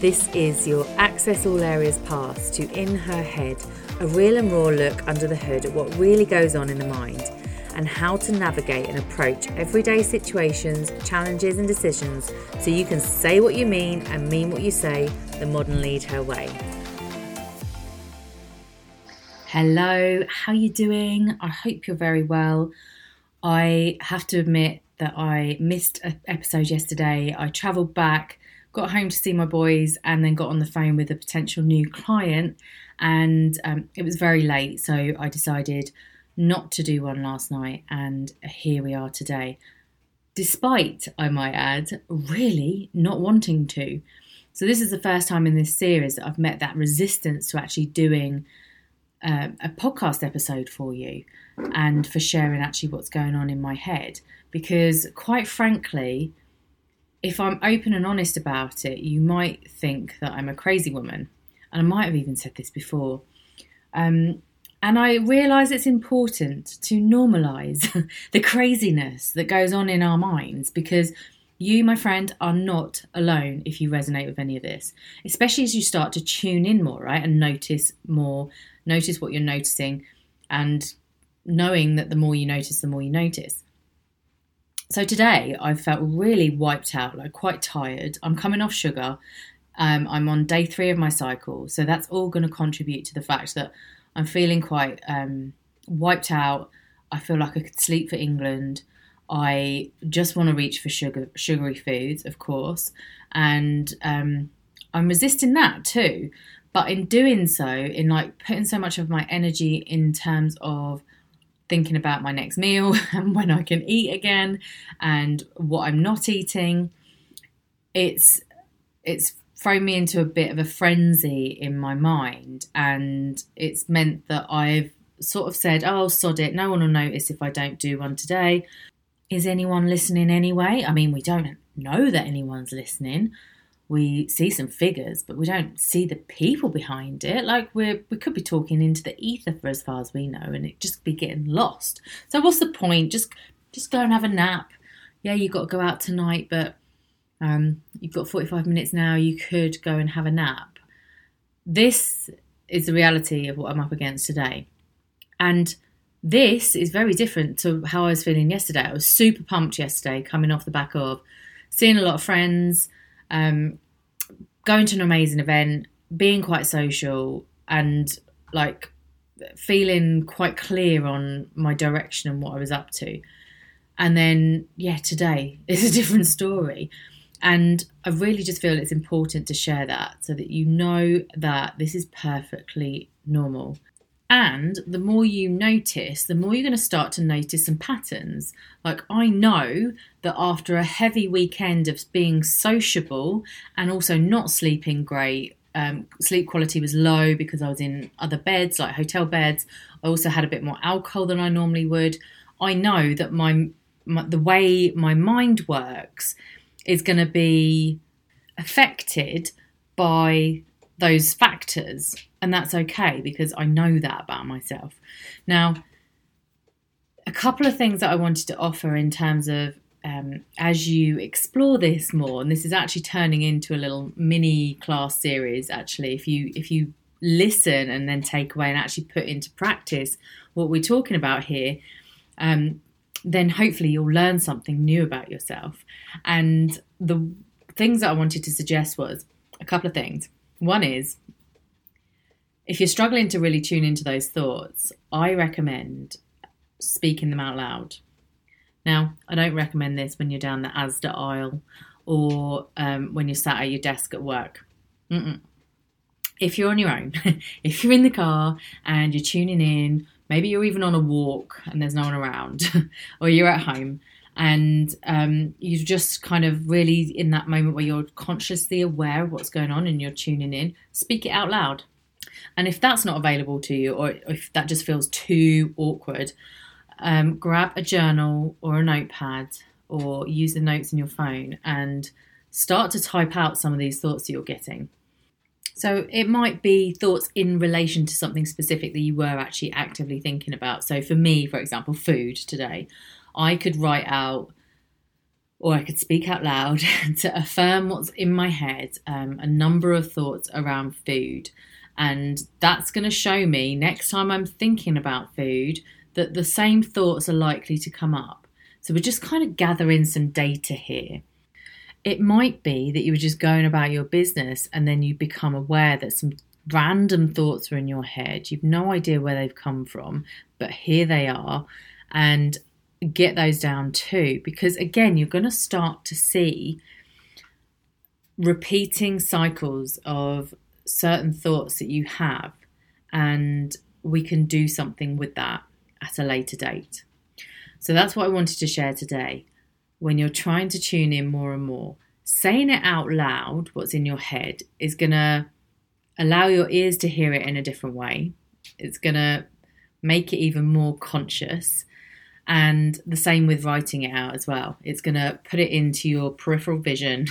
This is your Access All Areas pass to In Her Head, a real and raw look under the hood at what really goes on in the mind and how to navigate and approach everyday situations, challenges, and decisions so you can say what you mean and mean what you say the ModernLeadHer way. Hello, how you doing? I hope you're very well. I have to admit that I missed an episode yesterday. I travelled back, got home to see my boys, and then got on the phone with a potential new client. And um, it was very late, so I decided not to do one last night, and here we are today. Despite, I might add, really not wanting to. So, this is the first time in this series that I've met that resistance to actually doing uh, a podcast episode for you and for sharing actually what's going on in my head. Because, quite frankly, if I'm open and honest about it, you might think that I'm a crazy woman. And I might have even said this before. Um, and I realise it's important to normalise the craziness that goes on in our minds because you, my friend, are not alone if you resonate with any of this, especially as you start to tune in more, right? And notice more, notice what you're noticing, and knowing that the more you notice, the more you notice. So today I felt really wiped out, like quite tired. I'm coming off sugar. Um, I'm on day three of my cycle. So that's all going to contribute to the fact that I'm feeling quite um, wiped out. I feel like I could sleep for England. I just want to reach for sugar, sugary foods, of course, and um, I'm resisting that too. But in doing so, in like putting so much of my energy in terms of thinking about my next meal and when I can eat again and what I'm not eating, it's it's thrown me into a bit of a frenzy in my mind. And it's meant that I've sort of said, oh, sod it, no one will notice if I don't do one today. Is anyone listening anyway? I mean, we don't know that anyone's listening. We see some figures, but we don't see the people behind it. Like we're we could be talking into the ether for as far as we know, and it just be getting lost. So what's the point? Just just go and have a nap. Yeah, you got to go out tonight, but um, you've got 45 minutes now, you could go and have a nap. This is the reality of what I'm up against today. And this is very different to how I was feeling yesterday. I was super pumped yesterday, coming off the back of seeing a lot of friends, um, going to an amazing event, being quite social, and like feeling quite clear on my direction and what I was up to. And then, yeah, today is a different story. And I really just feel it's important to share that so that you know that this is perfectly normal. And the more you notice, the more you're going to start to notice some patterns. Like, I know that after a heavy weekend of being sociable and also not sleeping great, um, sleep quality was low because I was in other beds, like hotel beds. I also had a bit more alcohol than I normally would. I know that my, my the way my mind works is going to be affected by those factors. And that's okay because I know that about myself. Now, a couple of things that I wanted to offer in terms of um, as you explore this more, and this is actually turning into a little mini class series. Actually, if you if you listen and then take away and actually put into practice what we're talking about here, um, then hopefully you'll learn something new about yourself. And the things that I wanted to suggest was a couple of things. One is if you're struggling to really tune into those thoughts, I recommend speaking them out loud. Now, I don't recommend this when you're down the Asda aisle or um, when you're sat at your desk at work. Mm-mm. If you're on your own, if you're in the car and you're tuning in, maybe you're even on a walk and there's no one around, or you're at home and um, you're just kind of really in that moment where you're consciously aware of what's going on and you're tuning in, speak it out loud. And if that's not available to you, or if that just feels too awkward, um, grab a journal or a notepad or use the notes in your phone and start to type out some of these thoughts that you're getting. So it might be thoughts in relation to something specific that you were actually actively thinking about. So for me, for example, food today, I could write out or I could speak out loud to affirm what's in my head, um, a number of thoughts around food. And that's going to show me next time I'm thinking about food that the same thoughts are likely to come up. So we're just kind of gathering some data here. It might be that you were just going about your business and then you become aware that some random thoughts are in your head. You've no idea where they've come from, but here they are. And get those down too, because again, you're going to start to see repeating cycles of certain thoughts that you have, and we can do something with that at a later date. So that's what I wanted to share today. When you're trying to tune in more and more, saying it out loud, what's in your head, is going to allow your ears to hear it in a different way. It's going to make it even more conscious. And the same with writing it out as well. It's going to put it into your peripheral vision.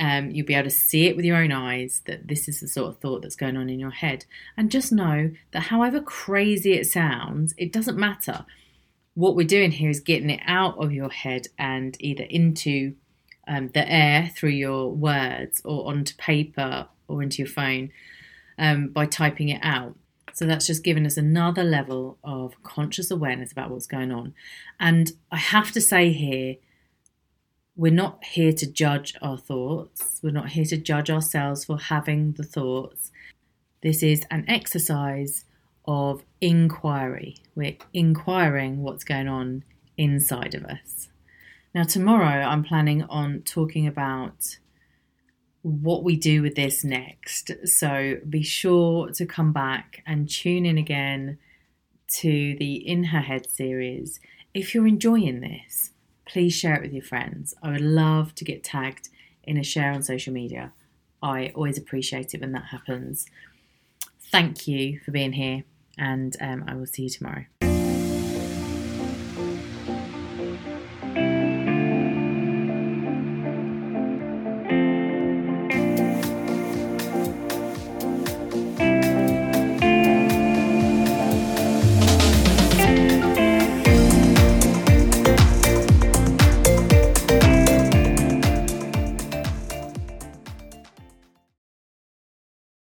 Um, you'll be able to see it with your own eyes that this is the sort of thought that's going on in your head. And just know that however crazy it sounds, it doesn't matter. What we're doing here is getting it out of your head and either into um, the air through your words or onto paper or into your phone um, by typing it out. So that's just given us another level of conscious awareness about what's going on. And I have to say here, we're not here to judge our thoughts. We're not here to judge ourselves for having the thoughts. This is an exercise of inquiry. We're inquiring what's going on inside of us. Now, tomorrow I'm planning on talking about what we do with this next. So be sure to come back and tune in again to the In Her Head series. If you're enjoying this, please share it with your friends. I would love to get tagged in a share on social media. I always appreciate it when that happens. Thank you for being here, and um, I will see you tomorrow.